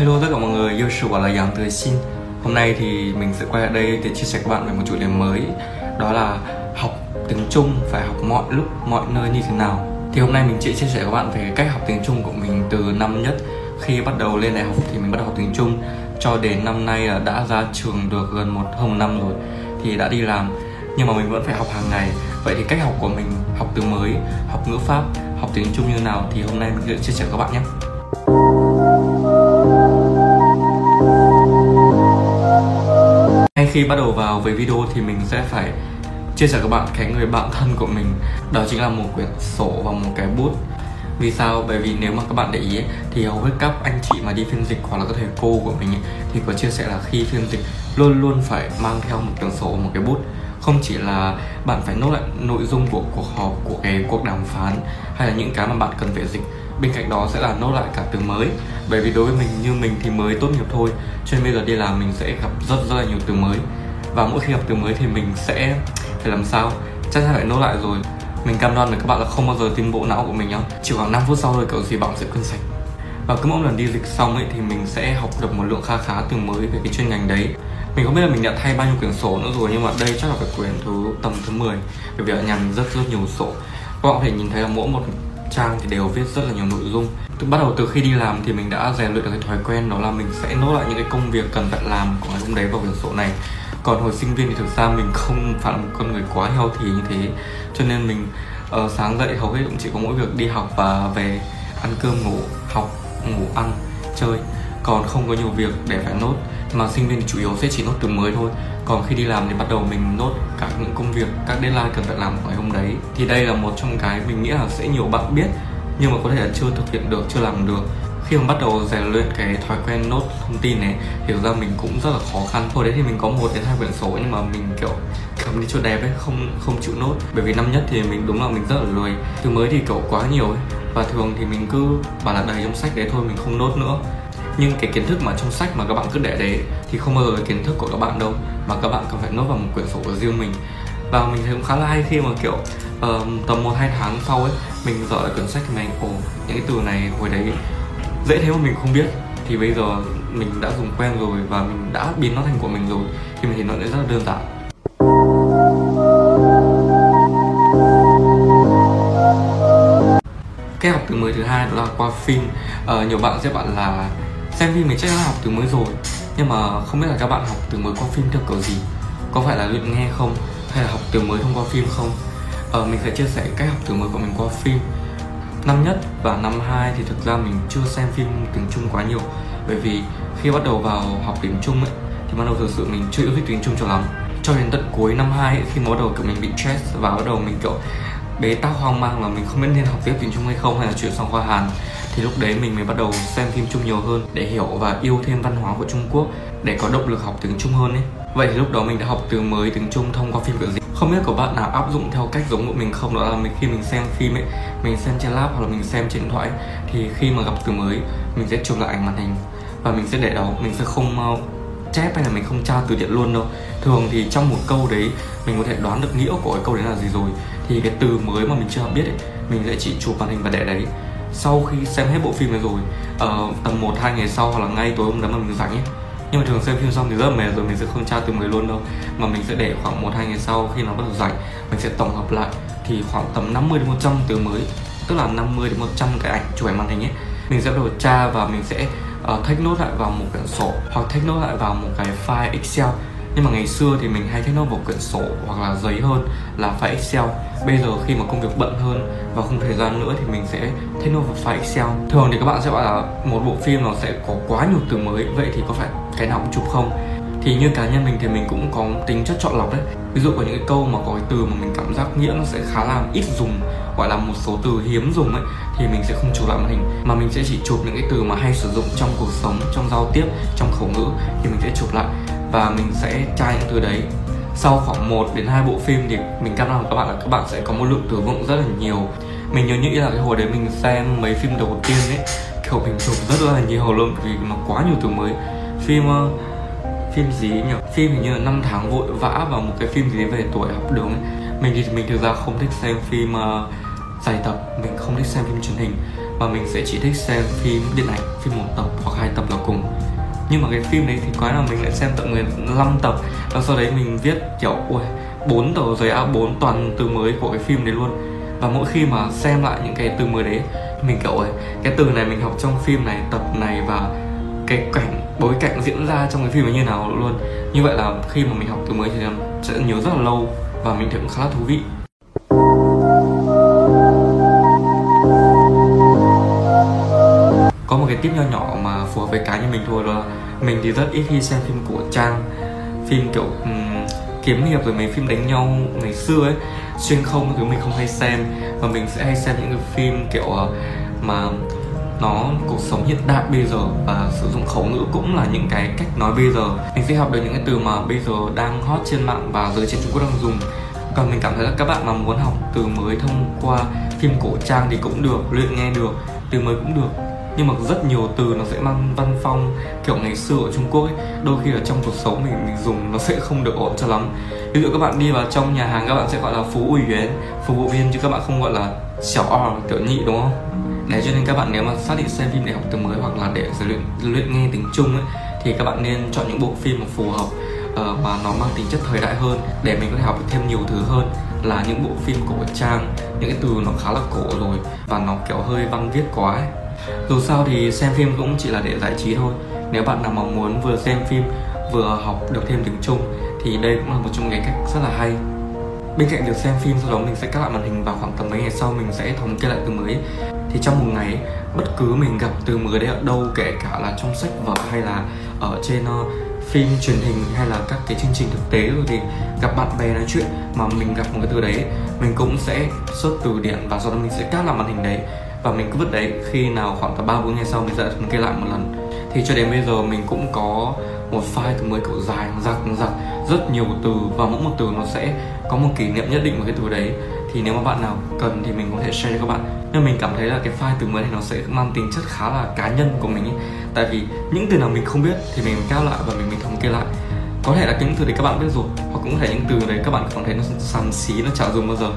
Hello tất cả mọi người, yêu sử là Yang Tới Xin. Hôm nay thì mình sẽ quay lại đây để chia sẻ các bạn về một chủ đề mới Đó là học tiếng Trung phải học mọi lúc, mọi nơi như thế nào. Thì hôm nay mình sẽ chia sẻ các bạn về cách học tiếng Trung của mình từ năm nhất. Khi bắt đầu lên đại học thì mình bắt đầu học tiếng Trung Cho đến năm nay là đã ra trường được gần một hơn một năm rồi Thì đã đi làm. Nhưng mà mình vẫn phải học hàng ngày. Vậy thì cách học của mình, học từ mới, học ngữ pháp, học tiếng Trung như thế nào thì hôm nay mình sẽ chia sẻ các bạn nhé. Khi bắt đầu vào với video thì mình sẽ phải chia sẻ các bạn cái người bạn thân của mình. Đó chính là một quyển sổ và một cái bút. Vì sao? Bởi vì nếu mà các bạn để ý ấy, thì hầu hết các anh chị mà đi phiên dịch hoặc là các thầy cô của mình ấy, thì có chia sẻ là khi phiên dịch luôn luôn phải mang theo một quyển sổ và một cái bút. Không chỉ là bạn phải nốt lại nội dung của cuộc họp của cái cuộc đàm phán hay là những cái mà bạn cần phải dịch bên cạnh đó sẽ là nốt lại cả từ mới. Bởi vì đối với mình như mình thì mới tốt nghiệp thôi, cho nên bây giờ đi làm mình sẽ gặp rất rất là nhiều từ mới. Và mỗi khi gặp từ mới thì mình sẽ phải làm sao? Chắc chắn phải nốt lại rồi. Mình cam đoan với các bạn là không bao giờ tin bộ não của mình nhá. Chỉ khoảng 5 phút sau thôi cậu gì bạn sẽ quên sạch. Và cứ mỗi lần đi dịch xong ấy thì mình sẽ học được một lượng kha khá từ mới về cái chuyên ngành đấy. Mình không biết là mình đã thay bao nhiêu quyển sổ nữa rồi, nhưng mà đây chắc là phải quyển thứ, tầm thứ 10 bởi vì ở nhà mình rất rất nhiều sổ. Các bạn có thể nhìn thấy là mỗi một trang thì đều viết rất là nhiều nội dung. Từ bắt đầu từ khi đi làm thì mình đã rèn luyện được cái thói quen đó là mình sẽ nốt lại những cái công việc cần phải làm của ngày hôm đấy vào quyển sổ này. Còn hồi sinh viên thì thực ra mình không phải là một con người quá heo thì như thế cho nên mình uh, sáng dậy hầu hết cũng chỉ có mỗi việc đi học và về ăn cơm ngủ học ngủ ăn chơi. Còn không có nhiều việc để phải nốt. Mà sinh viên thì chủ yếu sẽ chỉ nốt từ mới thôi còn khi đi làm thì bắt đầu mình nốt các những công việc, các deadline cần phải làm của ngày hôm đấy. Thì đây là một trong cái mình nghĩ là sẽ nhiều bạn biết, nhưng mà có thể là chưa thực hiện được, chưa làm được. Khi mà bắt đầu rèn luyện cái thói quen nốt thông tin này, hiểu ra mình cũng rất là khó khăn. Hồi đấy thì mình có một đến hai quyển sổ, nhưng mà mình, kiểu cầm đi chỗ đẹp ấy, không không chịu nốt. Bởi vì năm nhất thì mình đúng là mình rất là lười. Từ mới thì cậu quá nhiều ấy. Và thường thì mình cứ bảo là đầy trong sách đấy thôi, mình không nốt nữa nhưng cái kiến thức mà trong sách mà các bạn cứ để đấy thì không bao giờ là kiến thức của các bạn đâu. Mà các bạn cần phải nốt vào một quyển sổ của riêng mình. Và mình thấy cũng khá là hay khi mà kiểu uh, tầm một hai tháng sau ấy mình dở lại quyển sách thì mình ồ những cái từ này hồi đấy dễ thế mà mình không biết. Thì bây giờ mình đã dùng quen rồi và mình đã biến nó thành của mình rồi thì mình thấy nó sẽ rất là đơn giản. Cái học từ mới thứ hai đó là qua phim. Uh, nhiều bạn sẽ bạn là xem phim mình chắc là học từ mới rồi nhưng mà không biết là các bạn học từ mới qua phim theo kiểu gì. Có phải là luyện nghe không hay là học từ mới thông qua phim không? Ờ, mình sẽ chia sẻ cách học từ mới của mình qua phim. Năm nhất và năm hai thì thực ra mình chưa xem phim tiếng trung quá nhiều. Bởi vì khi bắt đầu vào học tiếng trung ấy thì bắt đầu thực sự mình chưa yêu thích tiếng trung cho lắm. Cho đến tận cuối năm hai khi mà bắt đầu kiểu mình bị stress và bắt đầu mình kiểu bế tắc hoang mang là mình không biết nên học tiếp tiếng trung hay không hay là chuyển sang khoa hàn thì lúc đấy mình mới bắt đầu xem phim Trung nhiều hơn để hiểu và yêu thêm văn hóa của Trung Quốc, để có động lực học tiếng Trung hơn ấy. Vậy thì lúc đó mình đã học từ mới tiếng Trung thông qua phim kiểu gì? Không biết có bạn nào áp dụng theo cách giống của mình không? Đó là mình khi mình xem phim ấy, mình xem trên laptop hoặc là mình xem trên điện thoại thì khi mà gặp từ mới, mình sẽ chụp lại ảnh màn hình và mình sẽ để đó, mình sẽ không ờ, chép hay là mình không tra từ điển luôn đâu. Thường thì trong một câu đấy, mình có thể đoán được nghĩa của cái câu đấy là gì rồi. Thì cái từ mới mà mình chưa biết ấy, mình sẽ chỉ chụp màn hình và để đấy sau khi xem hết bộ phim này rồi ờ, uh, tầm một hai ngày sau hoặc là ngay tối hôm đó mà mình rảnh ấy. Nhưng mà thường xem phim xong thì rất là mệt rồi mình sẽ không tra từ người luôn đâu. Mà mình sẽ để khoảng một hai ngày sau khi nó bắt đầu rảnh mình sẽ tổng hợp lại thì khoảng tầm 50 đến 100 từ mới tức là 50 đến 100 cái ảnh chụp ảnh màn hình ấy. Mình sẽ bắt đầu tra và mình sẽ uh, take nốt lại vào một quyển sổ hoặc take nốt lại vào một cái file Excel nhưng mà ngày xưa thì mình hay thích note vào quyển sổ hoặc là giấy hơn là file Excel. Bây giờ khi mà công việc bận hơn và không thời gian nữa thì mình sẽ thích note vào file Excel. Thường thì các bạn sẽ bảo là một bộ phim nó sẽ có quá nhiều từ mới, vậy thì có phải cái nào cũng chụp không? Thì như cá nhân mình thì mình cũng có tính chất chọn lọc đấy. Ví dụ có những cái câu mà có cái từ mà mình cảm giác nghĩa nó sẽ khá là ít dùng, gọi là một số từ hiếm dùng ấy, thì mình sẽ không chụp lại màn hình. Mà mình sẽ chỉ chụp những cái từ mà hay sử dụng trong cuộc sống, trong giao tiếp, trong khẩu ngữ thì mình sẽ chụp lại và mình sẽ tra những thứ đấy. Sau khoảng 1 đến hai bộ phim thì mình cam đoan với các bạn là các bạn sẽ có một lượng từ vựng rất là nhiều. Mình nhớ như là cái hồi đấy mình xem mấy phim đầu tiên ấy kiểu mình dùng rất là nhiều luôn vì nó quá nhiều từ mới. Phim ờ, phim gì nhỉ? Phim hình như là năm tháng vội vã và một cái phim gì về tuổi học đường ấy. mình thì mình thực ra không thích xem phim uh, dài tập. Mình không thích xem phim truyền hình. Mà mình sẽ chỉ thích xem phim điện ảnh phim một tập hoặc hai nhưng mà cái phim đấy thì quái là mình lại xem tận 15 tập. Và sau đấy mình viết kiểu, ui, bốn tờ giấy A4 toàn từ mới của cái phim đấy luôn. Và mỗi khi mà xem lại những cái từ mới đấy, mình kiểu ơi cái từ này mình học trong phim này, tập này và cái cảnh, bối cảnh diễn ra trong cái phim ấy như nào luôn. Như vậy là khi mà mình học từ mới thì sẽ nhớ rất là lâu và mình thấy cũng khá là thú vị. Có một cái tip nho nhỏ mà phù hợp với cá nhân mình thôi đó là mình thì rất ít khi xem phim của trang. Phim kiểu um, kiếm hiệp rồi mấy phim đánh nhau ngày xưa ấy xuyên không thứ mình không hay xem. Và mình sẽ hay xem những cái phim kiểu uh, mà nó cuộc sống hiện đại bây giờ và sử dụng khẩu ngữ cũng là những cái cách nói bây giờ. Mình sẽ học được những cái từ mà bây giờ đang hot trên mạng và giới trẻ Trung Quốc đang dùng. Còn mình cảm thấy là các bạn mà muốn học từ mới thông qua phim cổ trang thì cũng được luyện nghe được từ mới cũng được nhưng mà rất nhiều từ nó sẽ mang văn phong kiểu ngày xưa ở Trung Quốc ấy. Đôi khi ở trong cuộc sống mình mình dùng nó sẽ không được ổn cho lắm. Ví dụ các bạn đi vào trong nhà hàng các bạn sẽ gọi là phú ủy viên, phục vụ viên chứ các bạn không gọi là xảo o kiểu nhị đúng không? Đấy cho nên các bạn nếu mà xác định xem phim để học từ mới hoặc là để luyện luyện nghe tiếng Trung ấy thì các bạn nên chọn những bộ phim mà phù hợp ờ, và nó mang tính chất thời đại hơn để mình có thể học được thêm nhiều thứ hơn là những bộ phim cổ trang. Những cái từ nó khá là cổ rồi và nó kiểu hơi văn viết quá ấy dù sao thì xem phim cũng chỉ là để giải trí thôi. Nếu bạn nào mà muốn vừa xem phim vừa học được thêm tiếng trung thì đây cũng là một trong những cách rất là hay. Bên cạnh việc xem phim sau đó mình sẽ cắt lại màn hình vào khoảng tầm mấy ngày sau mình sẽ thống kê lại từ mới. Thì trong một ngày bất cứ mình gặp từ mới đấy ở đâu kể cả là trong sách vở hay là ở trên uh, phim truyền hình hay là các cái chương trình thực tế rồi thì gặp bạn bè nói chuyện mà mình gặp một cái từ đấy mình cũng sẽ xuất từ điển và sau đó mình sẽ cắt lại màn hình đấy và mình cứ vứt đấy, khi nào khoảng tầm ba bốn ngày sau mình sẽ thống kê lại một lần. Thì cho đến bây giờ mình cũng có một file từ mới kiểu dài giặc giặc rất nhiều từ. Và mỗi một từ nó sẽ có một kỷ niệm nhất định của cái từ đấy. Thì nếu mà bạn nào cần thì mình có thể share cho các bạn. Nhưng mình cảm thấy là cái file từ mới này nó sẽ mang tính chất khá là cá nhân của mình ấy. tại vì những từ nào mình không biết thì mình cao lại và mình mình thống kê lại. Có thể là những từ đấy các bạn biết rồi, hoặc cũng có thể những từ đấy các bạn cảm thấy nó xàm xí, nó chả dùng bao giờ.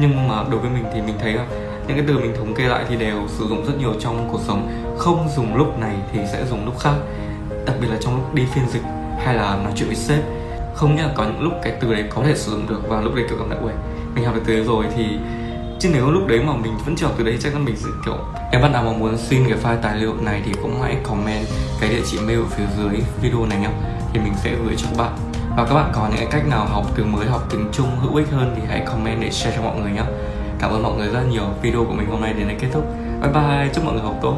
Nhưng mà đối với mình thì mình thấy là những cái từ mình thống kê lại thì đều sử dụng rất nhiều trong cuộc sống. Không dùng lúc này thì sẽ dùng lúc khác. Đặc biệt là trong lúc đi phiên dịch hay là nói chuyện với sếp. Không nhá có những lúc cái từ đấy có thể sử dụng được và lúc đấy kiểu cảm thấy ui mình học được từ đấy rồi thì chứ nếu lúc đấy mà mình vẫn chưa học từ đấy chắc là mình sẽ kiểu, em bạn nào mà muốn xin cái file tài liệu này thì cũng hãy comment cái địa chỉ mail ở phía dưới video này nhá, thì mình sẽ gửi cho các bạn. Và các bạn có những cái cách nào học từ mới, học tiếng Trung hữu ích hơn thì hãy comment để share cho mọi người nhé Cảm ơn mọi người rất nhiều. Video của mình hôm nay đến đây kết thúc. Bye bye, chúc mọi người học tốt.